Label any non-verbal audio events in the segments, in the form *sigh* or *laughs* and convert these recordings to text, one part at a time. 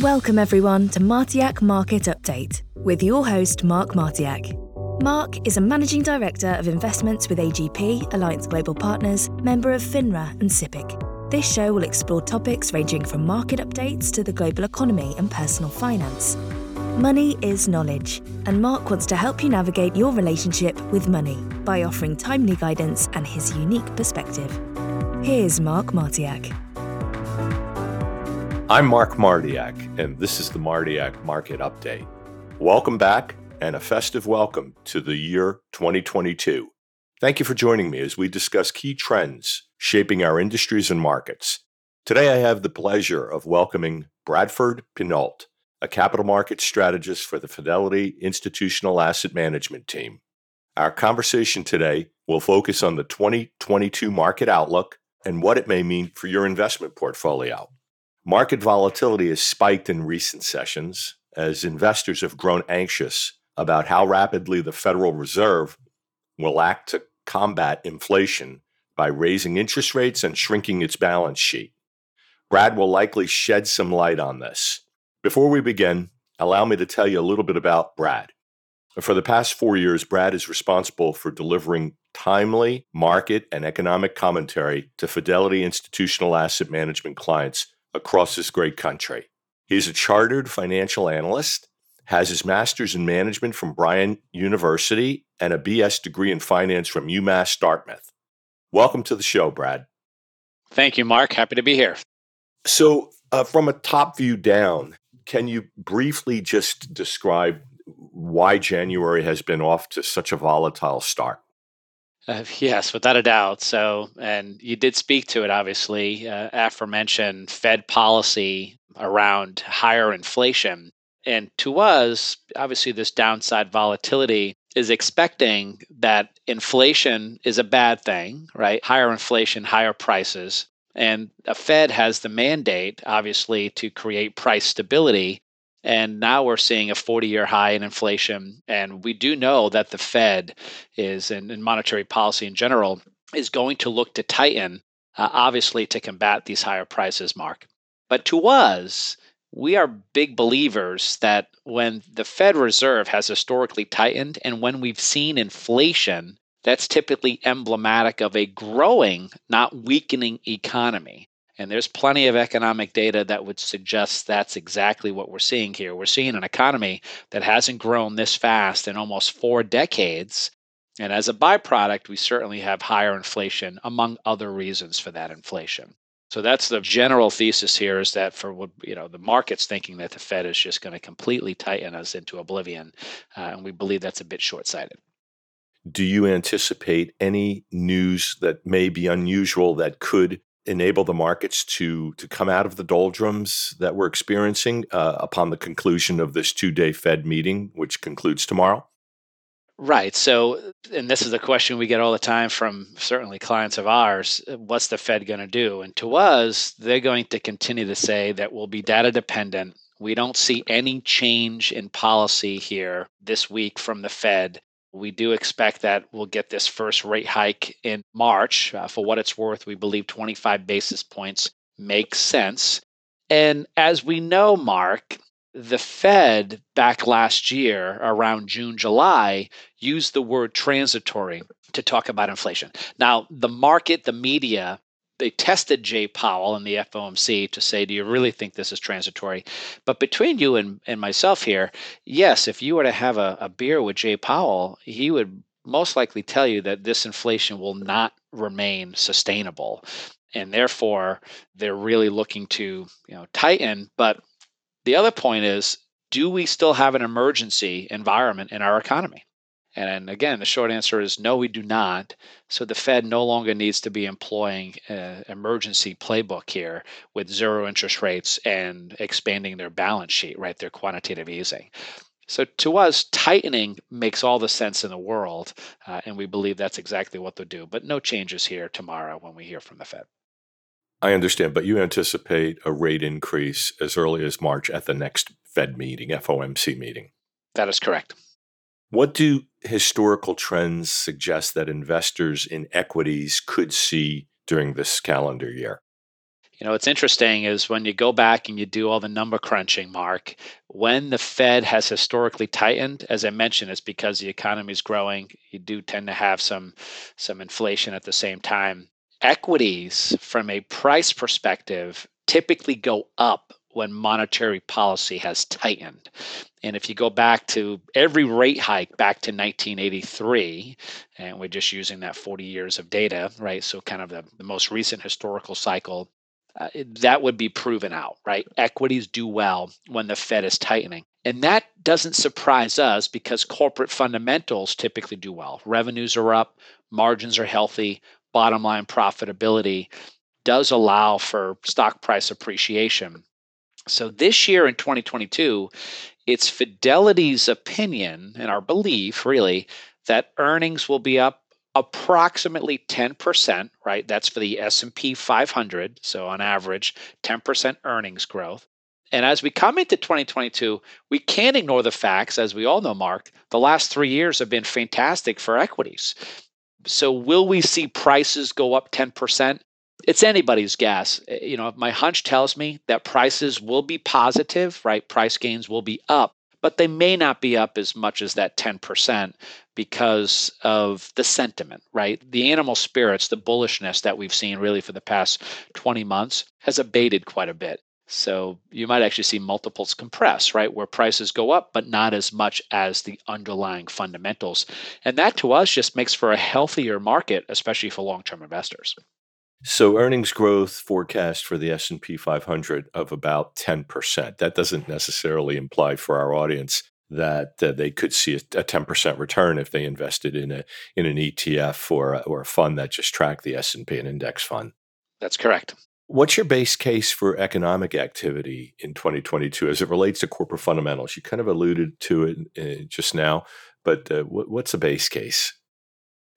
Welcome, everyone, to Martiak Market Update with your host, Mark Martiak. Mark is a managing director of investments with AGP, Alliance Global Partners, member of FINRA and SIPC. This show will explore topics ranging from market updates to the global economy and personal finance. Money is knowledge, and Mark wants to help you navigate your relationship with money by offering timely guidance and his unique perspective. Here's Mark Martiak. I'm Mark Martiak, and this is the Martiak Market Update. Welcome back and a festive welcome to the year 2022. Thank you for joining me as we discuss key trends shaping our industries and markets. Today, I have the pleasure of welcoming Bradford Pinault a capital market strategist for the Fidelity Institutional Asset Management team. Our conversation today will focus on the 2022 market outlook and what it may mean for your investment portfolio. Market volatility has spiked in recent sessions as investors have grown anxious about how rapidly the Federal Reserve will act to combat inflation by raising interest rates and shrinking its balance sheet. Brad will likely shed some light on this. Before we begin, allow me to tell you a little bit about Brad. For the past four years, Brad is responsible for delivering timely market and economic commentary to Fidelity Institutional Asset Management clients across this great country. He's a chartered financial analyst, has his master's in management from Bryant University, and a BS degree in finance from UMass Dartmouth. Welcome to the show, Brad. Thank you, Mark. Happy to be here. So, uh, from a top view down, can you briefly just describe why January has been off to such a volatile start? Uh, yes, without a doubt. So, and you did speak to it, obviously, uh, aforementioned Fed policy around higher inflation. And to us, obviously, this downside volatility is expecting that inflation is a bad thing, right? Higher inflation, higher prices. And a Fed has the mandate, obviously, to create price stability. And now we're seeing a 40 year high in inflation. And we do know that the Fed is, and, and monetary policy in general, is going to look to tighten, uh, obviously, to combat these higher prices, Mark. But to us, we are big believers that when the Fed Reserve has historically tightened and when we've seen inflation that's typically emblematic of a growing, not weakening economy. And there's plenty of economic data that would suggest that's exactly what we're seeing here. We're seeing an economy that hasn't grown this fast in almost four decades. And as a byproduct, we certainly have higher inflation, among other reasons for that inflation. So that's the general thesis here is that for what you know the market's thinking that the Fed is just going to completely tighten us into oblivion, uh, and we believe that's a bit short-sighted do you anticipate any news that may be unusual that could enable the markets to to come out of the doldrums that we're experiencing uh, upon the conclusion of this two-day Fed meeting, which concludes tomorrow? Right. So, and this is a question we get all the time from certainly clients of ours what's the Fed going to do? And to us, they're going to continue to say that we'll be data dependent. We don't see any change in policy here this week from the Fed. We do expect that we'll get this first rate hike in March. Uh, for what it's worth, we believe 25 basis points makes sense. And as we know, Mark, the Fed back last year around June, July used the word transitory to talk about inflation. Now, the market, the media, they tested Jay Powell and the FOMC to say, do you really think this is transitory? But between you and, and myself here, yes, if you were to have a, a beer with Jay Powell, he would most likely tell you that this inflation will not remain sustainable. And therefore, they're really looking to you know tighten. But the other point is, do we still have an emergency environment in our economy? And again, the short answer is no, we do not. So the Fed no longer needs to be employing an emergency playbook here with zero interest rates and expanding their balance sheet, right? Their quantitative easing. So to us, tightening makes all the sense in the world, uh, and we believe that's exactly what they'll do. But no changes here tomorrow when we hear from the Fed. I understand, but you anticipate a rate increase as early as March at the next Fed meeting, FOMC meeting. That is correct. What do historical trends suggest that investors in equities could see during this calendar year? You know, what's interesting is when you go back and you do all the number crunching, Mark, when the Fed has historically tightened, as I mentioned, it's because the economy is growing. You do tend to have some some inflation at the same time. Equities, from a price perspective, typically go up when monetary policy has tightened. And if you go back to every rate hike back to 1983, and we're just using that 40 years of data, right? So, kind of the, the most recent historical cycle, uh, that would be proven out, right? Equities do well when the Fed is tightening. And that doesn't surprise us because corporate fundamentals typically do well. Revenues are up, margins are healthy, bottom line profitability does allow for stock price appreciation. So this year in 2022, it's Fidelity's opinion and our belief really that earnings will be up approximately 10%, right? That's for the S&P 500, so on average 10% earnings growth. And as we come into 2022, we can't ignore the facts as we all know Mark, the last 3 years have been fantastic for equities. So will we see prices go up 10%? It's anybody's guess. Eh, you know, my hunch tells me that prices will be positive, right? Price gains will be up, but they may not be up as much as that 10% because of the sentiment, right? The animal spirits, the bullishness that we've seen really for the past 20 months has abated quite a bit. So you might actually see multiples compress, right? Where prices go up, but not as much as the underlying fundamentals. And that to us just makes for a healthier market, especially for long term investors. So earnings growth forecast for the S&P 500 of about 10%. That doesn't necessarily imply for our audience that uh, they could see a, a, 10% return if they invested in a in an ETF or a, or a fund that just tracked the S&P an index fund. That's correct. What's your base case for economic activity in 2022 as it relates to corporate fundamentals? You kind of alluded to it uh, just now, but uh, what's the base case?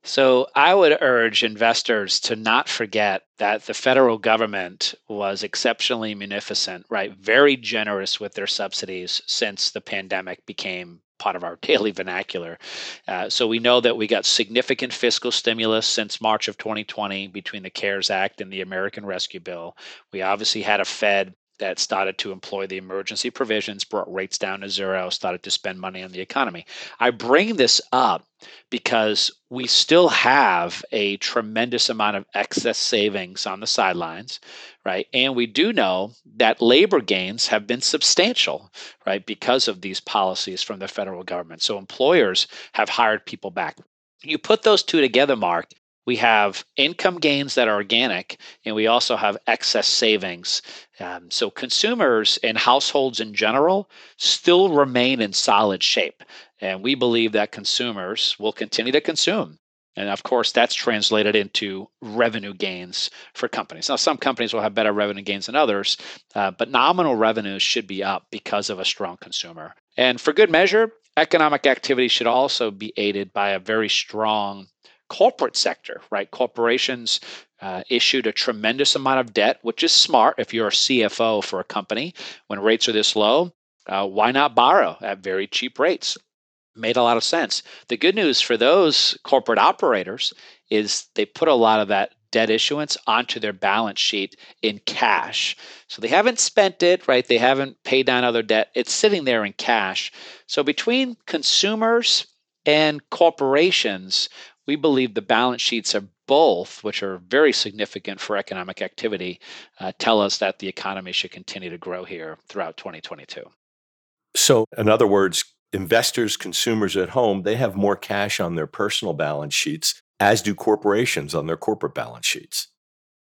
So I would urge investors to not forget that the federal government was exceptionally munificent, right? Very generous with their subsidies since the pandemic became part of our *laughs* daily vernacular. Uh, so we know that we got significant fiscal stimulus since March of 2020 between the CARES Act and the American Rescue Bill. We obviously had a Fed that started to employ the emergency provisions, brought rates down to zero, started to spend money on the economy. I bring this up because we still have a tremendous amount of excess savings on the sidelines, right? And we do know that labor gains have been substantial, right, because of these policies from the federal government. So employers have hired people back. You put those two together, Mark, we have income gains that are organic, and we also have excess savings. Um, so consumers and households in general still remain in solid shape. And we believe that consumers will continue to consume. And of course, that's translated into revenue gains for companies. Now, some companies will have better revenue gains than others, uh, but nominal revenues should be up because of a strong consumer. And for good measure, economic activity should also be aided by a very strong corporate sector, right? Corporations uh, issued a tremendous amount of debt, which is smart if you're a CFO for a company. When rates are this low, uh, why not borrow at very cheap rates? Made a lot of sense. The good news for those corporate operators is they put a lot of that debt issuance onto their balance sheet in cash. So they haven't spent it, right? They haven't paid down other debt. It's sitting there in cash. So between consumers and corporations, we believe the balance sheets of both, which are very significant for economic activity, uh, tell us that the economy should continue to grow here throughout 2022. So, in other words, investors, consumers at home, they have more cash on their personal balance sheets, as do corporations on their corporate balance sheets.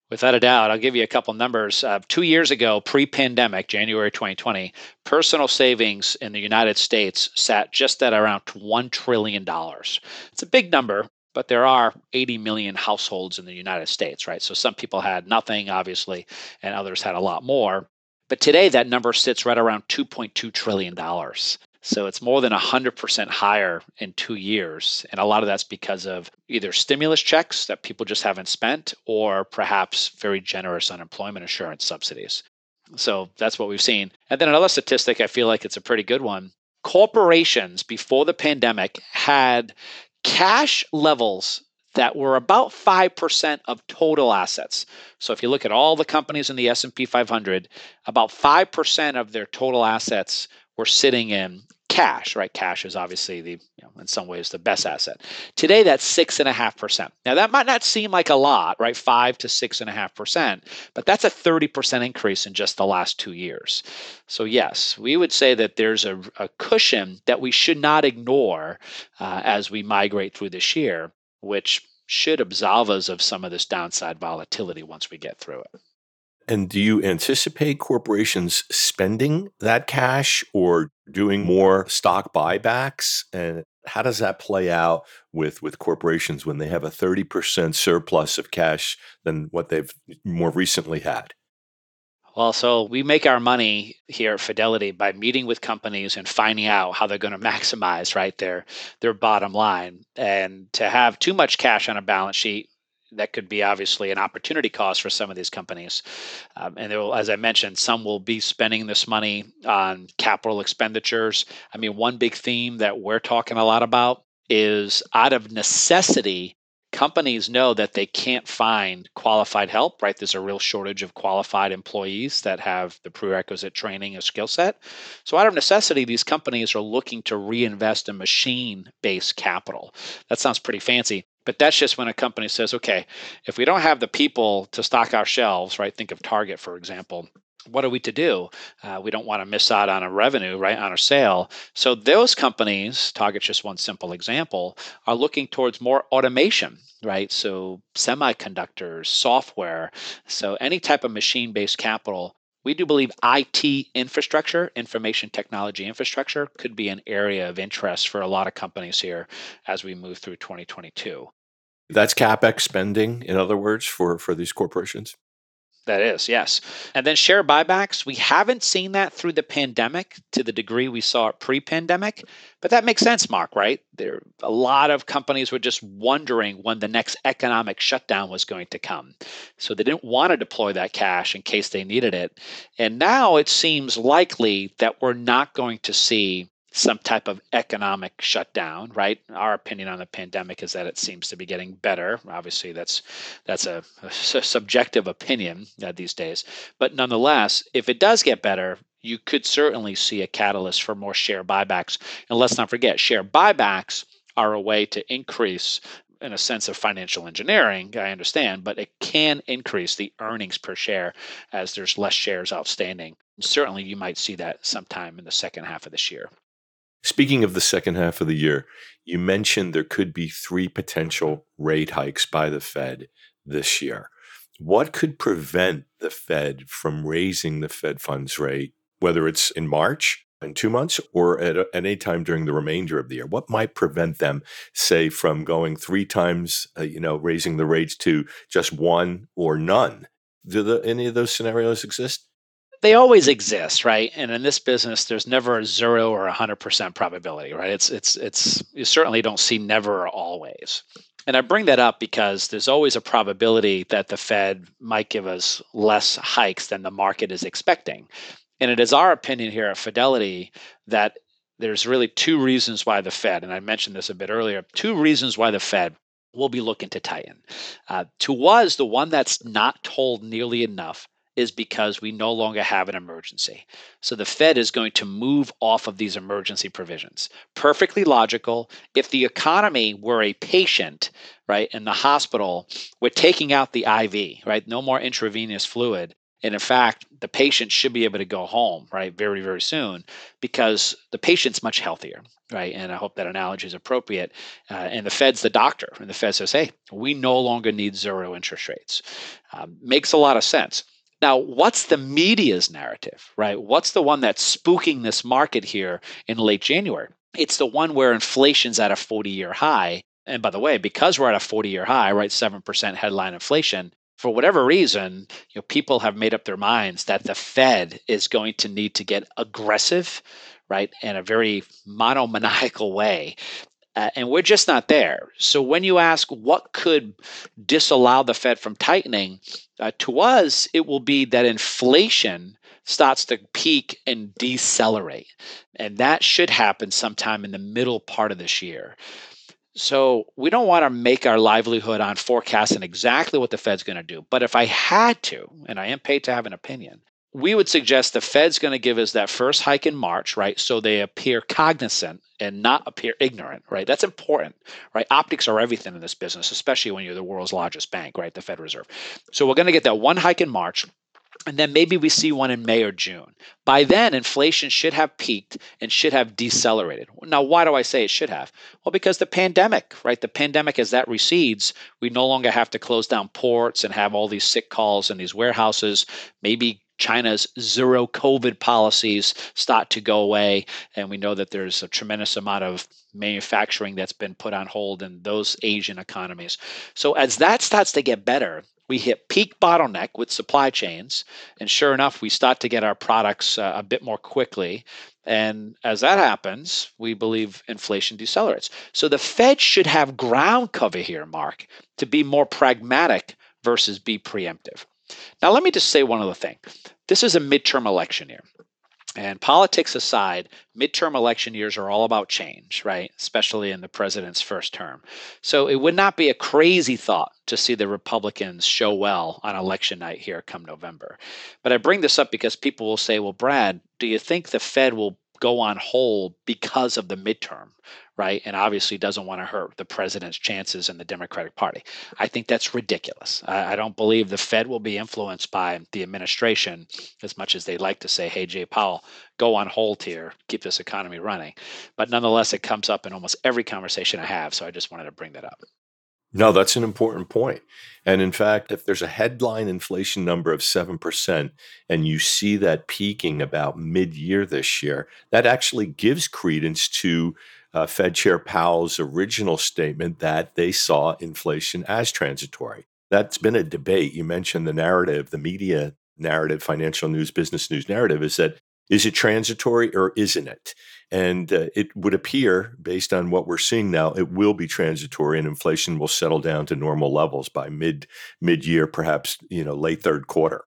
Without a doubt, I'll give you a couple numbers. Uh, two years ago, pre pandemic, January 2020, personal savings in the United States sat just at around $1 trillion. It's a big number, but there are 80 million households in the United States, right? So some people had nothing, obviously, and others had a lot more. But today, that number sits right around $2.2 trillion. So it's more than 100% higher in two years. And a lot of that's because of either stimulus checks that people just haven't spent or perhaps very generous unemployment insurance subsidies. So that's what we've seen. And then another statistic, I feel like it's a pretty good one. Corporations before the pandemic had cash levels that were about 5% of total assets. So if you look at all the companies in the S&P 500, about 5% of their total assets were sitting in cash, right? Cash is obviously the, you know, in some ways, the best asset. Today, that's six and a half percent. Now, that might not seem like a lot, right? Five to six and a half percent, but that's a 30% increase in just the last two years. So, yes, we would say that there's a, a cushion that we should not ignore uh, as we migrate through this year, which should absolve us of some of this downside volatility once we get through it. And do you anticipate corporations spending that cash or doing more stock buybacks? And how does that play out with, with corporations when they have a 30% surplus of cash than what they've more recently had? Well, so we make our money here at Fidelity by meeting with companies and finding out how they're going to maximize right their their bottom line. And to have too much cash on a balance sheet that could be obviously an opportunity cost for some of these companies. Um, and will, as I mentioned, some will be spending this money on capital expenditures. I mean, one big theme that we're talking a lot about is out of necessity, companies know that they can't find qualified help, right? There's a real shortage of qualified employees that have the prerequisite training and skill set. So, out of necessity, these companies are looking to reinvest in machine based capital. That sounds pretty fancy. But that's just when a company says, okay, if we don't have the people to stock our shelves, right? Think of Target, for example. What are we to do? Uh, we don't want to miss out on a revenue, right, on a sale. So those companies, Target's just one simple example, are looking towards more automation, right? So semiconductors, software, so any type of machine-based capital we do believe IT infrastructure, information technology infrastructure, could be an area of interest for a lot of companies here as we move through 2022. That's capex spending, in other words, for for these corporations. That is, yes. And then share buybacks. We haven't seen that through the pandemic to the degree we saw it pre pandemic, but that makes sense, Mark, right? There a lot of companies were just wondering when the next economic shutdown was going to come. So they didn't want to deploy that cash in case they needed it. And now it seems likely that we're not going to see some type of economic shutdown, right? Our opinion on the pandemic is that it seems to be getting better. Obviously, that's that's a, a subjective opinion uh, these days, but nonetheless, if it does get better, you could certainly see a catalyst for more share buybacks. And let's not forget, share buybacks are a way to increase in a sense of financial engineering, I understand, but it can increase the earnings per share as there's less shares outstanding. Certainly, you might see that sometime in the second half of this year. Speaking of the second half of the year, you mentioned there could be three potential rate hikes by the Fed this year. What could prevent the Fed from raising the Fed funds rate, whether it's in March, in two months, or at, at any time during the remainder of the year? What might prevent them, say, from going three times, uh, you know, raising the rates to just one or none? Do the, any of those scenarios exist? They always exist, right? And in this business, there's never a zero or a hundred percent probability, right? It's it's it's you certainly don't see never or always. And I bring that up because there's always a probability that the Fed might give us less hikes than the market is expecting. And it is our opinion here at Fidelity that there's really two reasons why the Fed, and I mentioned this a bit earlier, two reasons why the Fed will be looking to tighten. Uh, to us, the one that's not told nearly enough is because we no longer have an emergency. So the Fed is going to move off of these emergency provisions. Perfectly logical. If the economy were a patient, right, in the hospital, we're taking out the IV, right? No more intravenous fluid. And in fact, the patient should be able to go home, right, very, very soon because the patient's much healthier, right? And I hope that analogy is appropriate. Uh, and the Fed's the doctor, and the Fed says, hey, we no longer need zero interest rates. Um, makes a lot of sense. Now, what's the media's narrative, right? What's the one that's spooking this market here in late January? It's the one where inflation's at a 40 year high. And by the way, because we're at a 40 year high, right, 7% headline inflation, for whatever reason, you know, people have made up their minds that the Fed is going to need to get aggressive, right, in a very monomaniacal way uh, and we're just not there. So when you ask what could disallow the Fed from tightening, uh, to us, it will be that inflation starts to peak and decelerate. And that should happen sometime in the middle part of this year. So we don't want to make our livelihood on forecasting exactly what the Fed's going to do. But if I had to, and I am paid to have an opinion, we would suggest the Fed's going to give us that first hike in March, right? So they appear cognizant and not appear ignorant, right? That's important, right? Optics are everything in this business, especially when you're the world's largest bank, right? The Fed Reserve. So we're going to get that one hike in March. And then maybe we see one in May or June. By then, inflation should have peaked and should have decelerated. Now, why do I say it should have? Well, because the pandemic, right? The pandemic, as that recedes, we no longer have to close down ports and have all these sick calls in these warehouses. Maybe China's zero COVID policies start to go away. And we know that there's a tremendous amount of manufacturing that's been put on hold in those Asian economies. So, as that starts to get better, we hit peak bottleneck with supply chains. And sure enough, we start to get our products uh, a bit more quickly. And as that happens, we believe inflation decelerates. So the Fed should have ground cover here, Mark, to be more pragmatic versus be preemptive. Now, let me just say one other thing. This is a midterm election year. And politics aside, midterm election years are all about change, right? Especially in the president's first term. So it would not be a crazy thought to see the Republicans show well on election night here come November. But I bring this up because people will say, well, Brad, do you think the Fed will go on hold because of the midterm, right? And obviously doesn't want to hurt the president's chances in the Democratic Party. I think that's ridiculous. I, I, don't believe the Fed will be influenced by the administration as much as they like to say, hey, Jay Powell, go on hold here, keep this economy running. But nonetheless, it comes up in almost every conversation I have. So I just wanted to bring that up. No, that's an important point. And in fact, if there's a headline inflation number of 7% and you see that peaking about mid year this year, that actually gives credence to uh, Fed Chair Powell's original statement that they saw inflation as transitory. That's been a debate. You mentioned the narrative, the media narrative, financial news, business news narrative is that is it transitory or isn't it? And uh, it would appear, based on what we're seeing now, it will be transitory, and inflation will settle down to normal levels by mid mid year, perhaps you know late third quarter.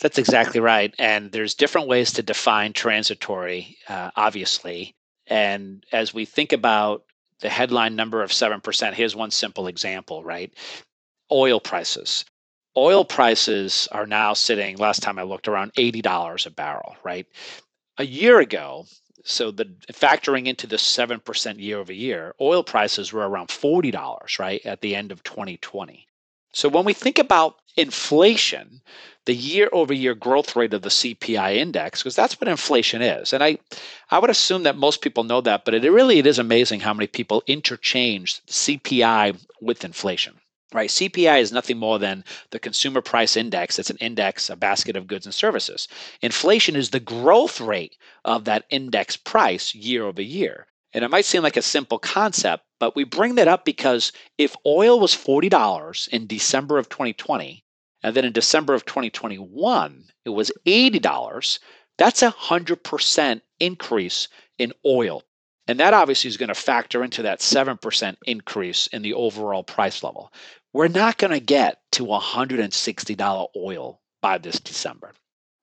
That's exactly right. And there's different ways to define transitory, uh, obviously. And as we think about the headline number of 7%, here's one simple example, right? Oil prices oil prices are now sitting last time i looked around $80 a barrel right a year ago so the factoring into the 7% year over year oil prices were around $40 right at the end of 2020 so when we think about inflation the year over year growth rate of the cpi index because that's what inflation is and i i would assume that most people know that but it really it is amazing how many people interchange cpi with inflation right? CPI is nothing more than the consumer price index. It's an index, a basket of goods and services. Inflation is the growth rate of that index price year over year. And it might seem like a simple concept, but we bring that up because if oil was $40 in December of 2020, and then in December of 2021, it was $80, that's a 100% increase in oil and that obviously is going to factor into that 7% increase in the overall price level. We're not going to get to $160 oil by this December,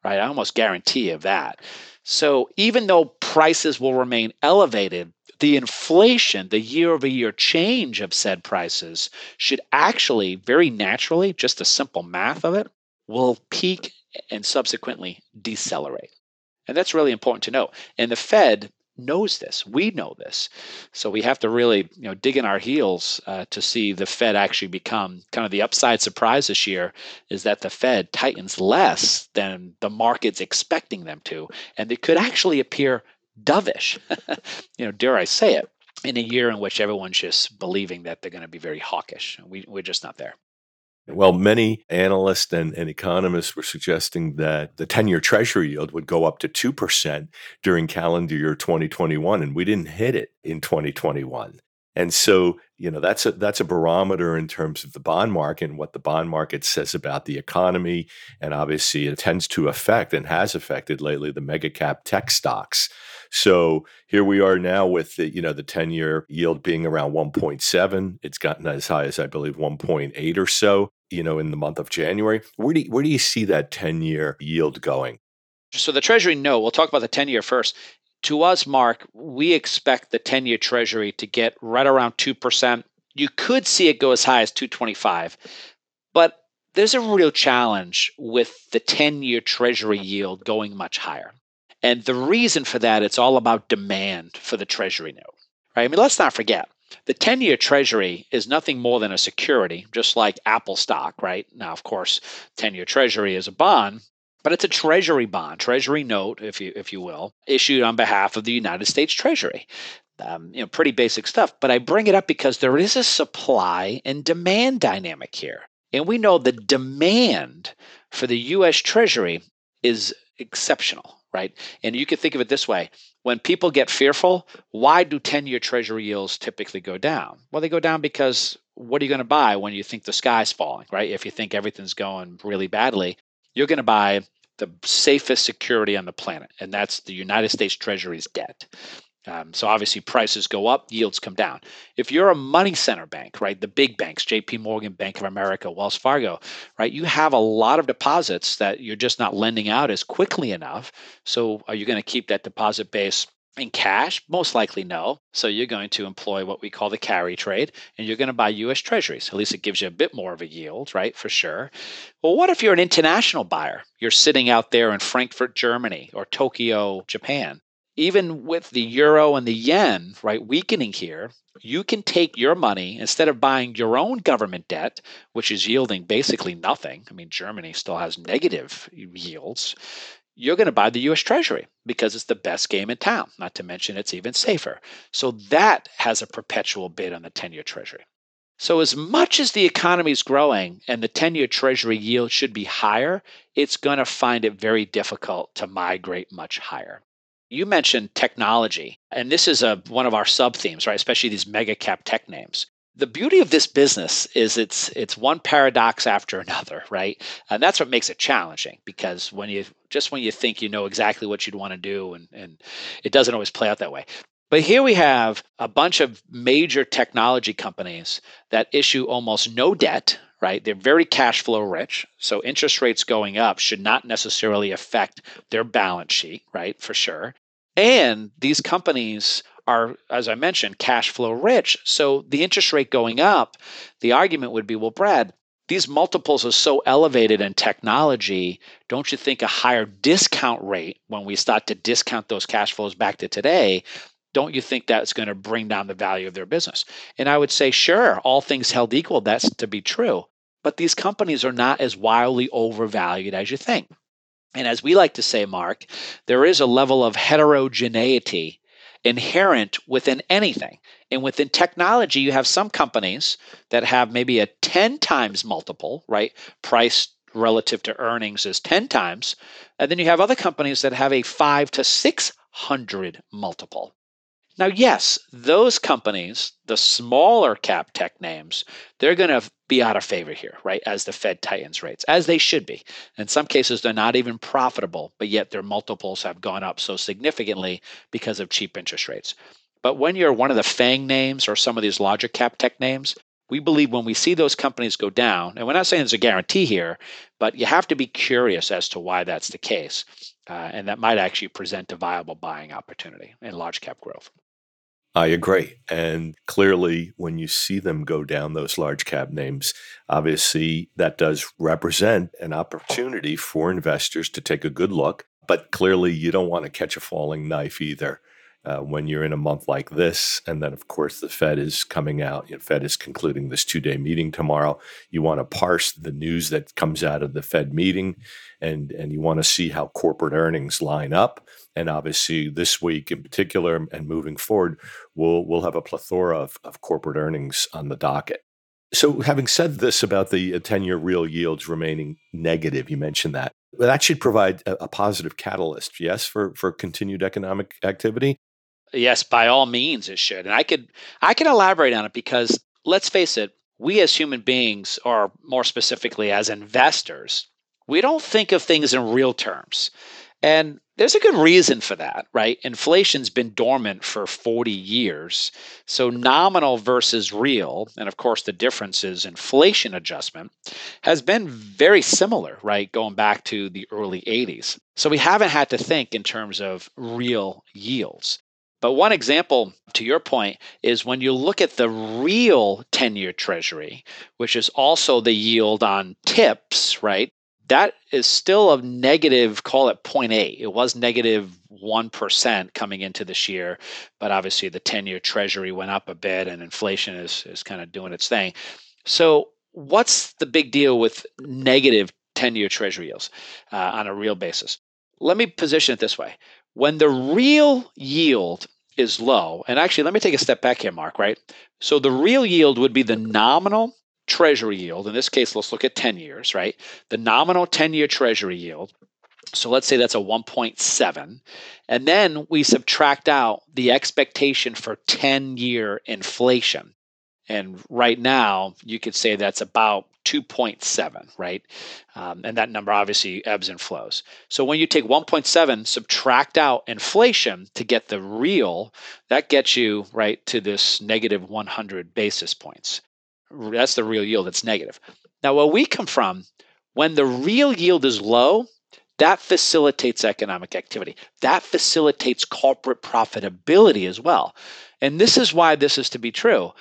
right? I almost guarantee you that. So even though prices will remain elevated, the inflation, the year over year change of said prices should actually very naturally, just the simple math of it, will peak and subsequently decelerate. And that's really important to note. And the Fed knows this. We know this. So we have to really, you know, dig in our heels uh, to see the Fed actually become kind of the upside surprise this year is that the Fed tightens less than the market's expecting them to, and it could actually appear dovish. *laughs* you know, dare I say it, in a year in which everyone's just believing that they're going to be very hawkish. We, we're just not there. Well, many analysts and, and, economists were suggesting that the 10 year treasury yield would go up to 2% during calendar year 2021, and we didn't hit it in 2021. And so, you know, that's a that's a barometer in terms of the bond market and what the bond market says about the economy. And obviously it tends to affect and has affected lately the mega cap tech stocks. So here we are now with the, you know, the 10 year yield being around 1.7. It's gotten as high as I believe 1.8 or so, you know, in the month of January. Where do you, where do you see that 10 year yield going? So the Treasury, no. We'll talk about the 10 year first. to us, Mark, we expect the 10 year treasury to get right around 2%. You could see it go as high as 225. But there's a real challenge with the 10 year treasury yield going much higher. And the reason for that, it's all about demand for the treasury note. Right? I mean, let's not forget, the 10 year treasury is nothing more than a security, just like Apple stock, right? Now, of course, 10 year treasury is a bond, but it's a treasury bond, treasury note, if you if you will, issued on behalf of the United States Treasury. Um, you know, pretty basic stuff. But I bring it up because there is a supply and demand dynamic here. And we know the demand for the US Treasury is exceptional, right? And you can think of it this way when people get fearful, why do 10 year Treasury yields typically go down? Well, they go down because what are you going to buy when you think the sky's falling, right? If you think everything's going really badly, you're going to buy the safest security on the planet, and that's the United States Treasury's debt. Um, so obviously prices go up, yields come down. If you're a money center bank, right, the big banks, J.P. Morgan, Bank of America, Wells Fargo, right, you have a lot of deposits that you're just not lending out as quickly enough. So are you going to keep that deposit base in cash? Most likely no. So you're going to employ what we call the carry trade and you're going to buy US treasuries. At least it gives you a bit more of a yield, right? For sure. Well, what if you're an international buyer? You're sitting out there in Frankfurt, Germany or Tokyo, Japan even with the euro and the yen, right, weakening here, you can take your money instead of buying your own government debt, which is yielding basically nothing. I mean, Germany still has negative yields. You're going to buy the US Treasury because it's the best game in town, not to mention it's even safer. So that has a perpetual bid on the 10 year Treasury. So, as much as the economy is growing and the 10 year Treasury yield should be higher, it's going to find it very difficult to migrate much higher. You mentioned technology, and this is a, one of our sub themes, right? Especially these mega cap tech names. The beauty of this business is it's it's one paradox after another, right? And that's what makes it challenging because when you just when you think you know exactly what you'd want to do, and, and it doesn't always play out that way. But here we have a bunch of major technology companies that issue almost no debt, right? They're very cash flow rich. So interest rates going up should not necessarily affect their balance sheet, right? For sure. And these companies are, as I mentioned, cash flow rich. So the interest rate going up, the argument would be well, Brad, these multiples are so elevated in technology. Don't you think a higher discount rate when we start to discount those cash flows back to today? Don't you think that's going to bring down the value of their business? And I would say, sure, all things held equal, that's to be true but these companies are not as wildly overvalued as you think. And as we like to say, Mark, there is a level of heterogeneity inherent within anything. And within technology, you have some companies that have maybe a 10 times multiple, right? Price relative to earnings is 10 times. And then you have other companies that have a 5 to 600 multiple. Now, yes, those companies, the smaller cap tech names, they're going to be out of favor here, right? As the Fed tightens rates, as they should be. In some cases, they're not even profitable, but yet their multiples have gone up so significantly because of cheap interest rates. But when you're one of the FANG names or some of these larger cap tech names, we believe when we see those companies go down, and we're not saying there's a guarantee here, but you have to be curious as to why that's the case. Uh, and that might actually present a viable buying opportunity in large cap growth. I agree. And clearly, when you see them go down those large cap names, obviously that does represent an opportunity for investors to take a good look. But clearly, you don't want to catch a falling knife either uh, when you're in a month like this. And then, of course, the Fed is coming out. Know, Fed is concluding this two day meeting tomorrow. You want to parse the news that comes out of the Fed meeting, and, and you want to see how corporate earnings line up. And obviously, this week in particular, and moving forward, we'll, we'll have a plethora of, of corporate earnings on the docket. So, having said this about the uh, 10 year real yields remaining negative, you mentioned that. That should provide a, a positive catalyst, yes, for, for continued economic activity. Yes, by all means it should. And I could I can elaborate on it because let's face it, we as human beings or more specifically as investors, we don't think of things in real terms. And there's a good reason for that, right? Inflation's been dormant for 40 years. So nominal versus real, and of course the difference is inflation adjustment, has been very similar, right? Going back to the early 80s. So we haven't had to think in terms of real yields. But one example, to your point, is when you look at the real 10 year treasury, which is also the yield on TIPS, right? That is still a negative, call it 0.8. It was negative 1 coming into this year, but obviously the 10 year treasury went up a bit and inflation is, is kind of doing its thing. So, what's the big deal with negative 10 year treasury yields uh, on a real basis? Let me position it this way when the real yield is low, and actually, let me take a step back here, Mark, right? So, the real yield would be the nominal treasury yield, in this case, let's look at 10 years, right? The nominal 10 year treasury yield. So let's say that's a 1.7. And then we subtract out the expectation for 10 year inflation. And right now, you could say that's about 2.7, right? Um, and that number obviously ebbs and flows. So when you take 1.7, subtract out inflation to get the real, that gets you right to this negative 100 basis points. That's the real yield. It's negative. Now, where we come from, when the real yield is low, that facilitates economic activity. That facilitates corporate profitability as well. And this is why this is to be true.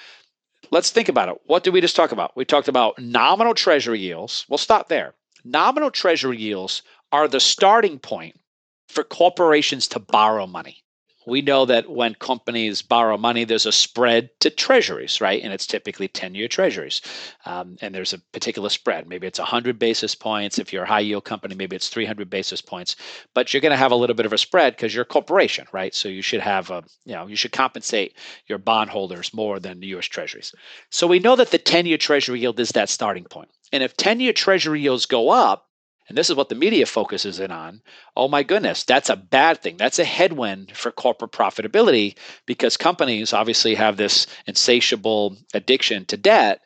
Let's think about it. What did we just talk about? We talked about nominal treasury yields. We'll stop there. Nominal treasury yields are the starting point for corporations to borrow money we know that when companies borrow money, there's a spread to treasuries, right? And it's typically 10 year treasuries. Um, and there's a particular spread. Maybe it's 100 basis points. If you're a high yield company, maybe it's 300 basis points. But you're going to have a little bit of a spread because you're a corporation, right? So you should have a, you know, you should compensate your bondholders more than the US treasuries. So we know that the 10 year treasury yield is that starting point. And if 10 year treasury yields go up, and this is what the media focuses in on, oh my goodness, that's a bad thing. That's a headwind for corporate profitability because companies obviously have this insatiable addiction to debt.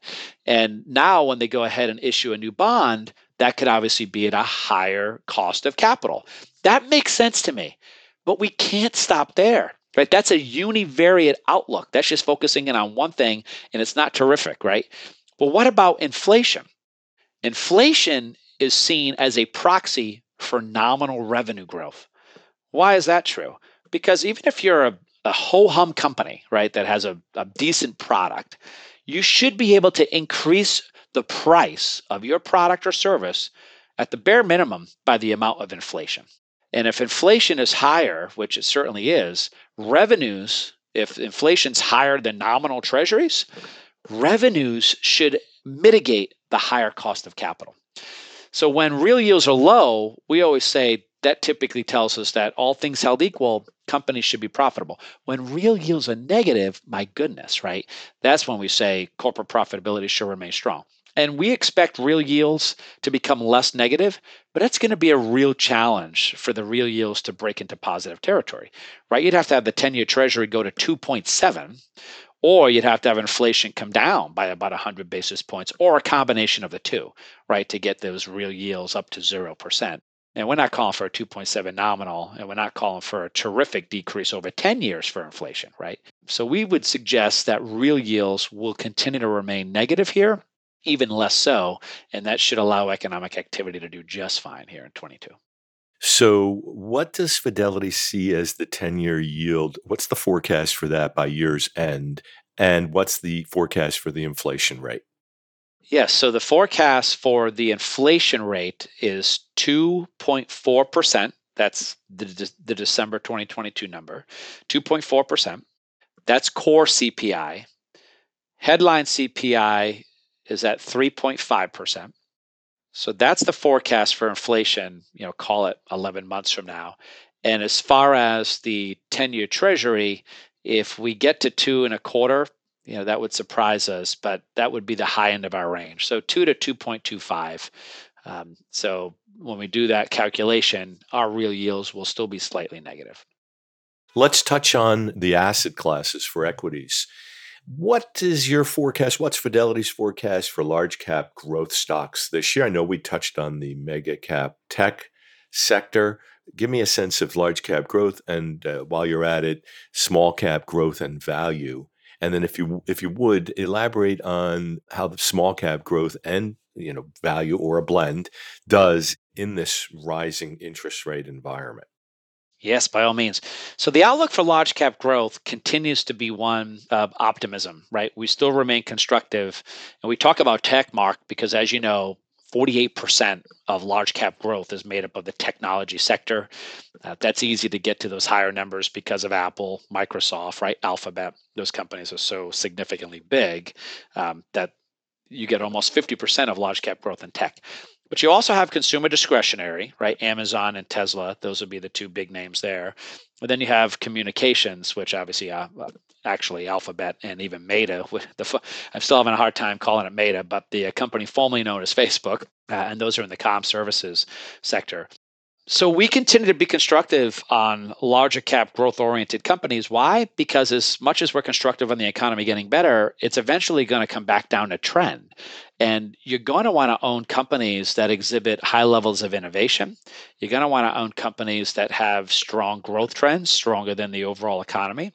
And now, when they go ahead and issue a new bond, that could obviously be at a higher cost of capital. That makes sense to me. But we can't stop there. Right? That's a univariate outlook. That's just focusing in on one thing, and it's not terrific, right? Well, what about inflation? Inflation is seen as a proxy for nominal revenue growth. Why is that true? Because even if you're a, a ho hum company, right, that has a, a decent product, you should be able to increase the price of your product or service at the bare minimum by the amount of inflation. And if inflation is higher, which it certainly is, revenues, if inflation's higher than nominal treasuries, revenues should mitigate the higher cost of capital. So when real yields are low, we always say that typically tells us that all things held equal, companies should be profitable. When real yields are negative, my goodness, right? That's when we say corporate profitability should remain strong. And we expect real yields to become less negative, but that's going to be a real challenge for the real yields to break into positive territory, right? You'd have to have the 10 year treasury go to 2.7, or you'd have to have inflation come down by about 100 basis points or a combination of the two right to get those real yields up to 0% and we're not calling for a 2.7 nominal and we're not calling for a terrific decrease over 10 years for inflation right? So we would suggest that real yields will continue to remain negative here even less so and that should allow economic activity to do just fine here in 22 so, what does Fidelity see as the 10 year yield? What's the forecast for that by year's end? And what's the forecast for the inflation rate? Yes, so the forecast for the inflation rate is 2.4%. That's the, the December 2022 number, 2.4%. That's core CPI. Headline CPI is at 3.5%. So that's the forecast for inflation, you know, call it 11 months from now. And as far as the 10 year treasury, if we get to two and a quarter, you know, that would surprise us, but that would be the high end of our range. So two to 2.25. Um, so when we do that calculation, our real yields will still be slightly negative. Let's touch on the asset classes for equities. What is your forecast? What's Fidelity's forecast for large cap growth stocks this year? I know we touched on the mega cap tech sector. Give me a sense of large cap growth, and uh, while you're at it, small cap growth and value. And then, if you if you would elaborate on how the small cap growth and you know value or a blend does in this rising interest rate environment. Yes, by all means. So the outlook for large cap growth continues to be one of optimism, right? We still remain constructive. And we talk about tech, Mark, because as you know, 48% of large cap growth is made up of the technology sector. Uh, that's easy to get to those higher numbers because of Apple, Microsoft, right? Alphabet. Those companies are so significantly big um, that you get almost 50% of large cap growth in tech. But you also have consumer discretionary, right? Amazon and Tesla, those would be the two big names there. Then you have communications, which obviously, uh, actually, Alphabet and even Meta. *laughs* The, I'm still having a hard time calling it Meta, but the uh, company formerly known as Facebook, uh, and those are in the com services sector. So we continue to be constructive on larger cap growth oriented companies. Why? Because as much as we're constructive on the economy getting better, it's eventually going to come back down to trend. And you're going to want to own companies that exhibit high levels of innovation. You're going to want to own companies that have strong growth trends, stronger than the overall economy.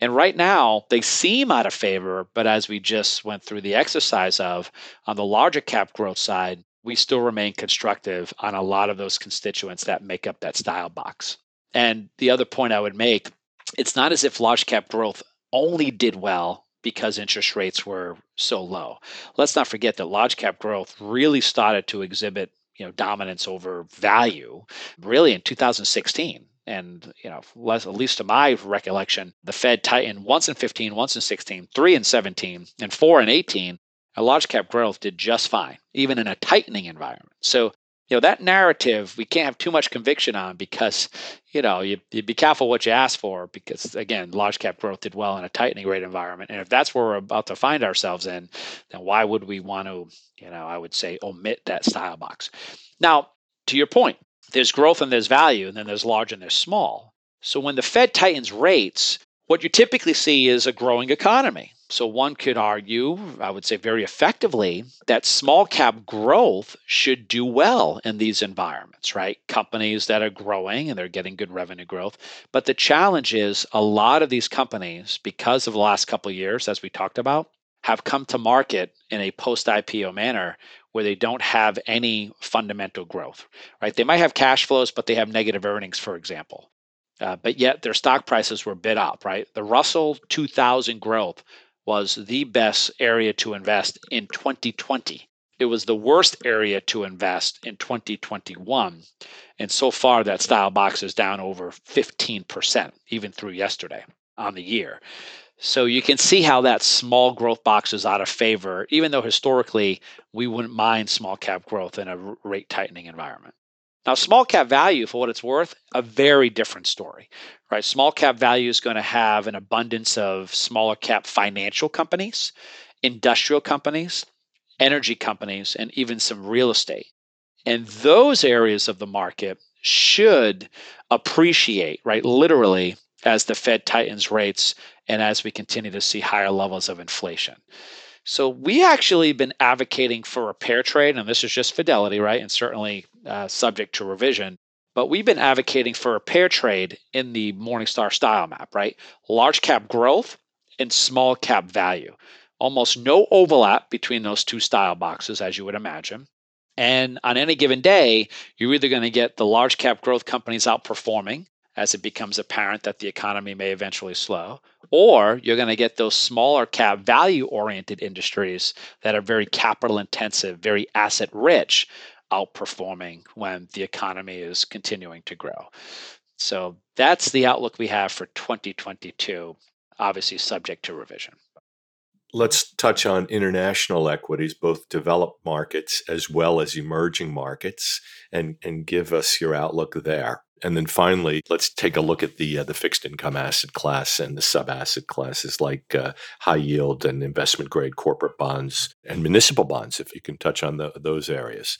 And right now, they seem out of favor, but as we just went through the exercise of on the larger cap growth side, we still remain constructive on a lot of those constituents that make up that style box. And the other point I would make it's not as if large cap growth only did well because interest rates were so low. Let's not forget that large cap growth really started to exhibit you know dominance over value really in 2016 and you know less, at least to my recollection the fed tightened once in 15 once in 16 three in 17 and four in 18 a large cap growth did just fine, even in a tightening environment. So, you know, that narrative we can't have too much conviction on because, you know, you, you be careful what you ask for because, again, large cap growth did well in a tightening rate environment. And if that's where we're about to find ourselves in, then why would we want to, you know, I would say omit that style box? Now, to your point, there's growth and there's value, and then there's large and there's small. So when the Fed tightens rates, what you typically see is a growing economy. So one could argue, I would say very effectively, that small cap growth should do well in these environments, right? Companies that are growing and they're getting good revenue growth. But the challenge is a lot of these companies, because of the last couple of years, as we talked about, have come to market in a post IPO manner where they don't have any fundamental growth, right? They might have cash flows, but they have negative earnings, for example. Uh, but yet their stock prices were bid up, right? The Russell 2000 growth was the best area to invest in 2020. It was the worst area to invest in 2021. And so far, that style box is down over 15%, even through yesterday on the year. So you can see how that small growth box is out of favor, even though historically we wouldn't mind small cap growth in a rate tightening environment. Now, small cap value, for what it's worth, a very different story, right? Small cap value is going to have an abundance of smaller cap financial companies, industrial companies, energy companies, and even some real estate. And those areas of the market should appreciate, right, literally, as the Fed tightens rates and as we continue to see higher levels of inflation. So we actually been advocating for a pair trade, and this is just fidelity, right? And certainly uh, subject to revision. But we've been advocating for a pair trade in the Morningstar style map, right? Large cap growth and small cap value. Almost no overlap between those two style boxes, as you would imagine. And on any given day, you're either going to get the large cap growth companies outperforming as it becomes apparent that the economy may eventually slow, or you're going to get those smaller cap value oriented industries that are very capital intensive, very asset rich, outperforming when the economy is continuing to grow. So that's the outlook we have for 2022, obviously subject to revision. Let's touch on international equities, both developed markets as well as emerging markets, and, and give us your outlook there. And then finally, let's take a look at the uh, the fixed income asset class and the sub asset classes like uh, high yield and investment grade corporate bonds and municipal bonds, if you can touch on the, those areas.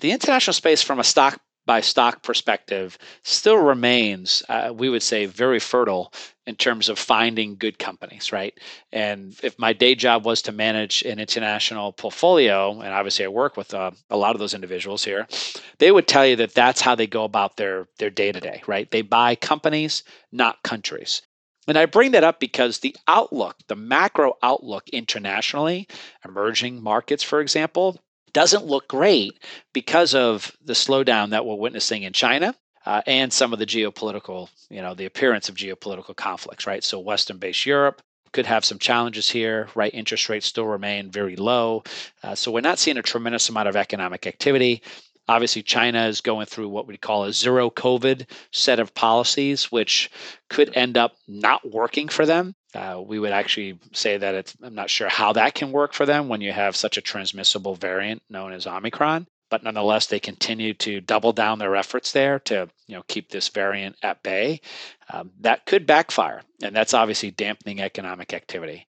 The international space from a stock by stock perspective still remains, uh, we would say, very fertile in terms of finding good companies, right? And if my day job was to manage an international portfolio, and obviously I work with uh, a lot of those individuals here, they would tell you that that's how they go about their their day to day, right? They buy companies, not countries. And I bring that up because the outlook, the macro outlook internationally, emerging markets, for example, doesn't look great because of the slowdown that we're witnessing in China uh, and some of the geopolitical, you know, the appearance of geopolitical conflicts, right? So, Western based Europe could have some challenges here, right? Interest rates still remain very low. Uh, so, we're not seeing a tremendous amount of economic activity. Obviously, China is going through what we call a zero COVID set of policies, which could end up not working for them. Uh, we would actually say that it's, I'm not sure how that can work for them when you have such a transmissible variant known as Omicron. But nonetheless, they continue to double down their efforts there to you know keep this variant at bay. Um, that could backfire, and that's obviously dampening economic activity.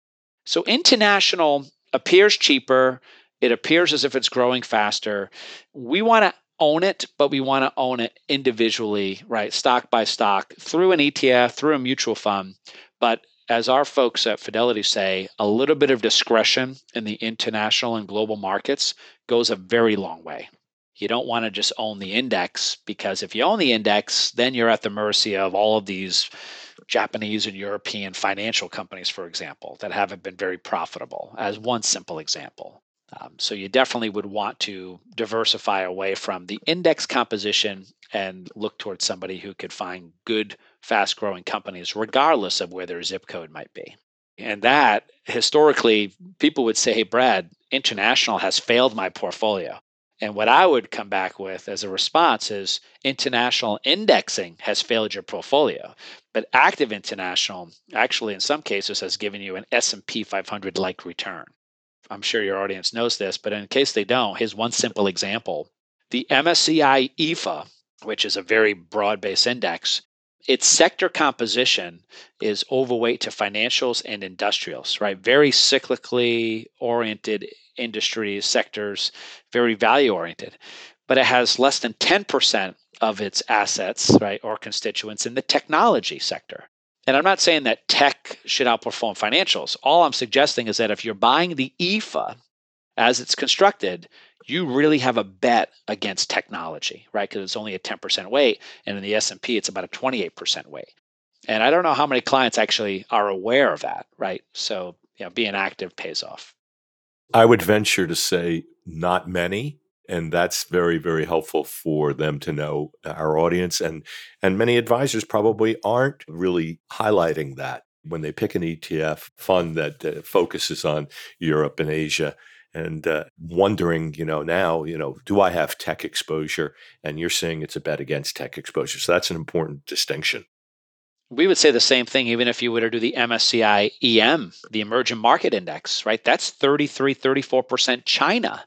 So international appears cheaper. It appears as if it's growing faster. We want to own it, but we want to own it individually, right? Stock by stock through an ETF, through a mutual fund. But as our folks at Fidelity say, a little bit of discretion in the international and global markets goes a very long way. You don't want to just own the index because if you own the index, then you're at the mercy of all of these Japanese and European financial companies, for example, that haven't been very profitable, as one simple example. Um, so you definitely would want to diversify away from the index composition and look towards somebody who could find good, fast growing companies, regardless of where their zip code might be. And that historically, people would say, hey, Brad, international has failed my portfolio. And what I would come back with as a response is international indexing has failed your portfolio, but active international actually in some cases has given you an S&P 500 like return. I'm sure your audience knows this, but in case they don't, here's one simple example. The MSCI EAFE, which is a very broad based index, its sector composition is overweight to financials and industrials, right? Very cyclically oriented industries, sectors, very value oriented. But it has less than 10% of its assets, right, or constituents in the technology sector. And I'm not saying that tech should outperform financials. All I'm suggesting is that if you're buying the EFA as it's constructed, you really have a bet against technology, right? Because it's only a 10% weight, and in the S&P, it's about a 28% weight. And I don't know how many clients actually are aware of that, right? So, you know, being active pays off. I would venture to say not many, and that's very very helpful for them to know our audience and and many advisors probably aren't really highlighting that when they pick an ETF fund that uh, focuses on Europe and Asia and uh, wondering, you know, now, you know, do I have tech exposure? And you're saying it's a bet against tech exposure. So that's an important distinction. We would say the same thing even if you were to do the MSCI EM, the emerging market index, right? That's 33, 34% China.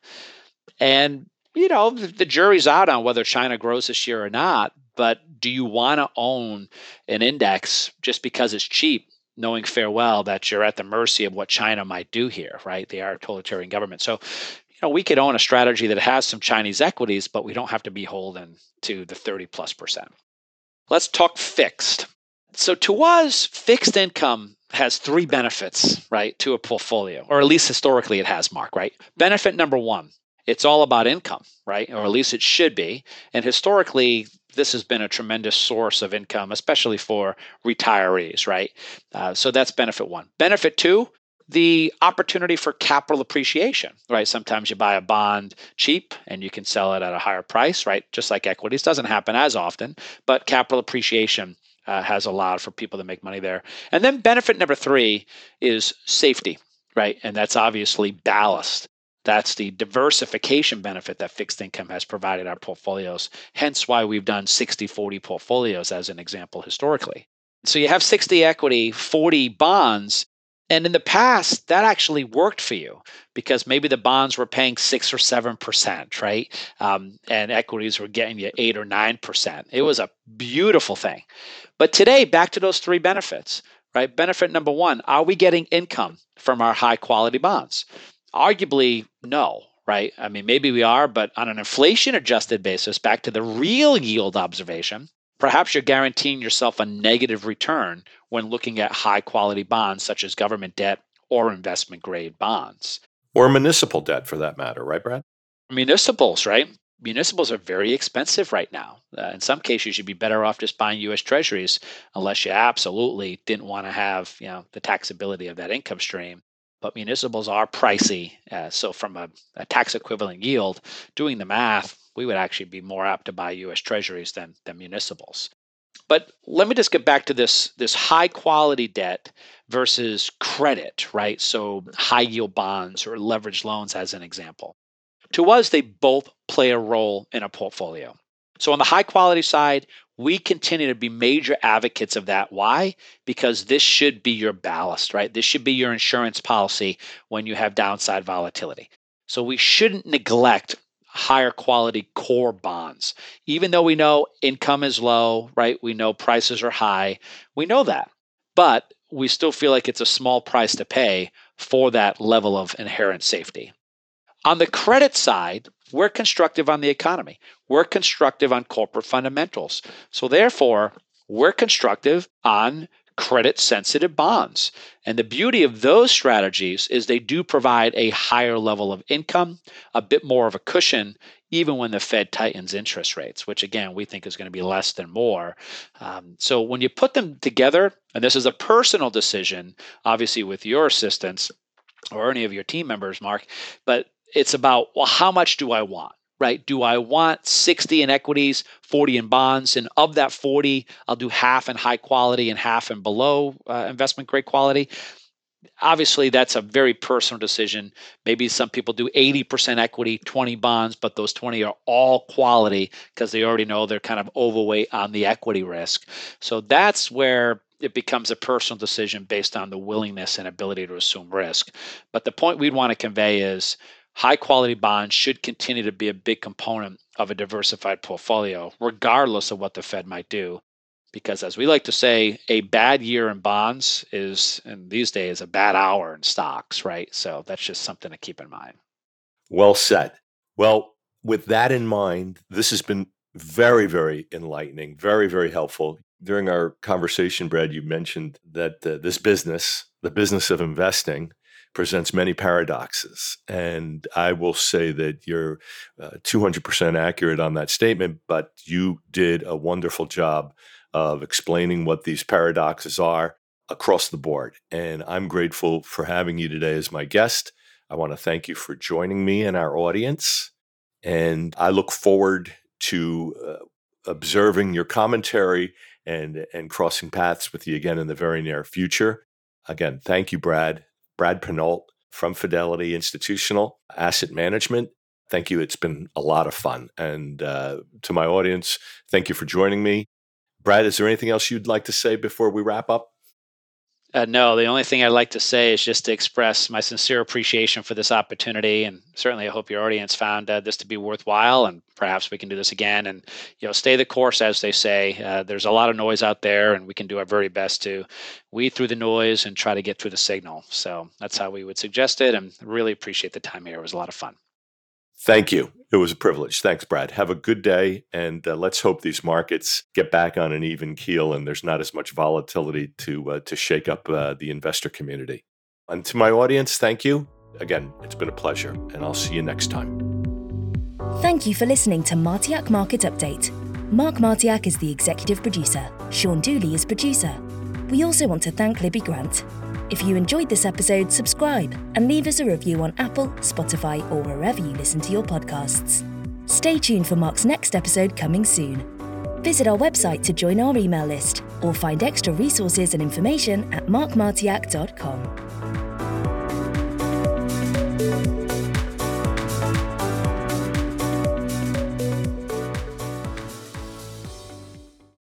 And, you know, the jury's out on whether China grows this year or not. But do you want to own an index just because it's cheap knowing farewell that you're at the mercy of what China might do here, right? They are a totalitarian government. So, you know, we could own a strategy that has some Chinese equities, but we don't have to be beholden to the 30 plus percent. Let's talk fixed. So, to us, fixed income has three benefits, right, to a portfolio, or at least historically it has, Mark, right? Benefit number one, it's all about income, right? Or at least it should be. And historically, this has been a tremendous source of income, especially for retirees, right? Uh, so that's benefit one. Benefit two, the opportunity for capital appreciation, right? Sometimes you buy a bond cheap and you can sell it at a higher price, right? Just like equities doesn't happen as often, but capital appreciation uh, has allowed for people to make money there. And then benefit number three is safety, right? And that's obviously ballast. That's the diversification benefit that fixed income has provided our portfolios, hence why we've done 60 40 portfolios as an example historically. So you have 60 equity, 40 bonds. And in the past, that actually worked for you because maybe the bonds were paying six or seven percent, right? Um, and equities were getting you eight or nine percent. It was a beautiful thing. But today, back to those three benefits, right? Benefit number one: Are we getting income from our high quality bonds? Arguably, no, right? I mean, maybe we are, but on an inflation adjusted basis, back to the real yield observation, perhaps you're guaranteeing yourself a negative return when looking at high quality bonds such as government debt or investment grade bonds. Or municipal debt for that matter, right, Brad? Municipals, right? Municipals are very expensive right now. Uh, in some cases, you'd be better off just buying U.S. Treasuries, unless you absolutely didn't want to have, you know, the taxability of that income stream but municipals are pricey. Uh, so, from a, a, tax equivalent yield, doing the math, we would actually be more apt to buy U.S. Treasuries than, than municipals. But let me just get back to this this high quality debt versus credit, right? So, high yield bonds or leveraged loans, as an example. To us, they both play a role in a portfolio. So, on the high quality side, we continue to be major advocates of that. Why? Because this should be your ballast, right? This should be your insurance policy when you have downside volatility. So we shouldn't neglect higher quality core bonds. Even though we know income is low, right? We know prices are high. We know that. But we still feel like it's a small price to pay for that level of inherent safety. On the credit side, we're constructive on the economy. We're constructive on corporate fundamentals. So, therefore, we're constructive on credit sensitive bonds. And the beauty of those strategies is they do provide a higher level of income, a bit more of a cushion, even when the Fed tightens interest rates, which again, we think is going to be less than more. Um, so when you put them together, and this is a personal decision, obviously with your assistance or any of your team members, Mark, but it's about, well, how much do I want? Right? Do I want 60 in equities, 40 in bonds? And of that 40, I'll do half in high quality and half in below uh, investment grade quality. Obviously, that's a very personal decision. Maybe some people do 80% equity, 20 bonds, but those 20 are all quality because they already know they're kind of overweight on the equity risk. So that's where it becomes a personal decision based on the willingness and ability to assume risk. But the point we'd want to convey is high quality bonds should continue to be a big component of a diversified portfolio, regardless of what the Fed might do. Because as we like to say, a bad year in bonds is, in these days, a bad hour in stocks, right? So that's just something to keep in mind. Well said. Well, with that in mind, this has been very, very enlightening, very, very helpful. During our conversation, Brad, you mentioned that uh, this business, the business of investing, presents many paradoxes. And I will say that you're uh, 200% accurate on that statement, but you did a wonderful job of explaining what these paradoxes are across the board. And I'm grateful for having you today as my guest. I want to thank you for joining me and our audience. And I look forward to uh, observing your commentary and, and crossing paths with you again in the very near future. Again, thank you, Brad. Brad Pinault from Fidelity Institutional Asset Management. Thank you. It's been a lot of fun. And uh, to my audience, thank you for joining me. Brad, is there anything else you'd like to say before we wrap up? Uh, no, the only thing I'd like to say is just to express my sincere appreciation for this opportunity, and certainly I hope your audience found uh, this to be worthwhile, and perhaps we can do this again. And you know, stay the course, as they say. Uh, there's a lot of noise out there, and we can do our very best to weed through the noise and try to get through the signal. So that's how we would suggest it, and really appreciate the time here. It was a lot of fun. Thank you. It was a privilege. Thanks, Brad. Have a good day. And uh, let's hope these markets get back on an even keel and there's not as much volatility to, uh, to shake up uh, the investor community. And to my audience, thank you. Again, it's been a pleasure, and I'll see you next time. Thank you for listening to Martiak Market Update. Mark Martiak is the executive producer, Sean Dooley is producer. We also want to thank Libby Grant, if you enjoyed this episode, subscribe and leave us a review on Apple, Spotify, or wherever you listen to your podcasts. Stay tuned for Mark's next episode coming soon. Visit our website to join our email list or find extra resources and information at markmartiak.com.